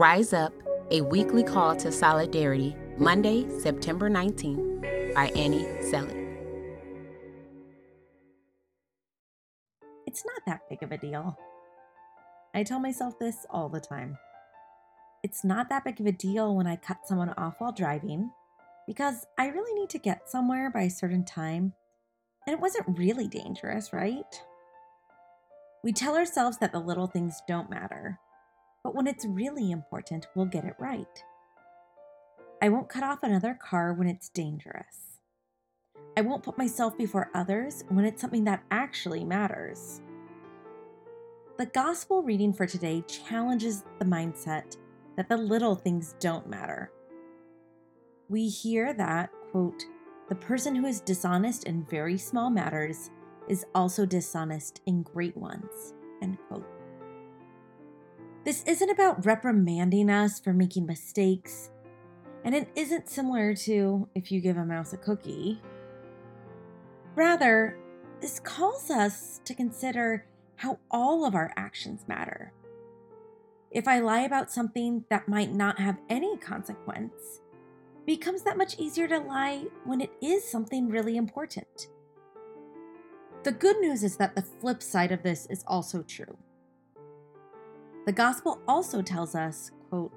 Rise Up, a weekly call to solidarity, Monday, September 19th, by Annie Selak. It's not that big of a deal. I tell myself this all the time. It's not that big of a deal when I cut someone off while driving because I really need to get somewhere by a certain time, and it wasn't really dangerous, right? We tell ourselves that the little things don't matter, but when it's really important, we'll get it right. I won't cut off another car when it's dangerous. I won't put myself before others when it's something that actually matters. The gospel reading for today challenges the mindset that the little things don't matter. We hear that, quote, the person who is dishonest in very small matters is also dishonest in great ones. This isn't about reprimanding us for making mistakes, and it isn't similar to if you give a mouse a cookie. Rather, this calls us to consider how all of our actions matter. If I lie about something that might not have any consequence, becomes that much easier to lie when it is something really important. The good news is that the flip side of this is also true. The gospel also tells us, quote,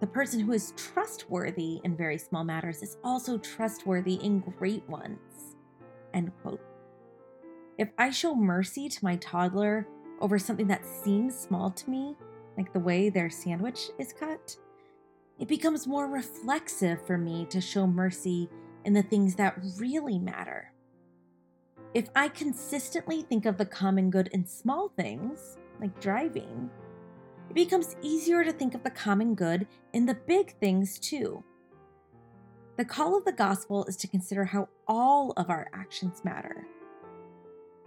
the person who is trustworthy in very small matters is also trustworthy in great ones. End quote. If I show mercy to my toddler over something that seems small to me, like the way their sandwich is cut, it becomes more reflexive for me to show mercy in the things that really matter. If I consistently think of the common good in small things, like driving, it becomes easier to think of the common good in the big things too. The call of the gospel is to consider how all of our actions matter.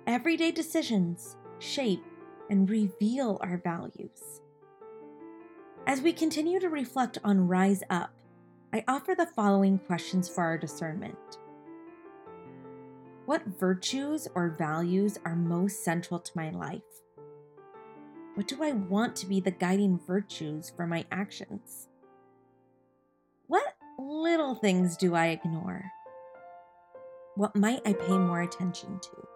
Everyday decisions shape and reveal our values. As we continue to reflect on Rise Up, I offer the following questions for our discernment. What virtues or values are most central to my life? What do I want to be the guiding virtues for my actions? What little things do I ignore? What might I pay more attention to?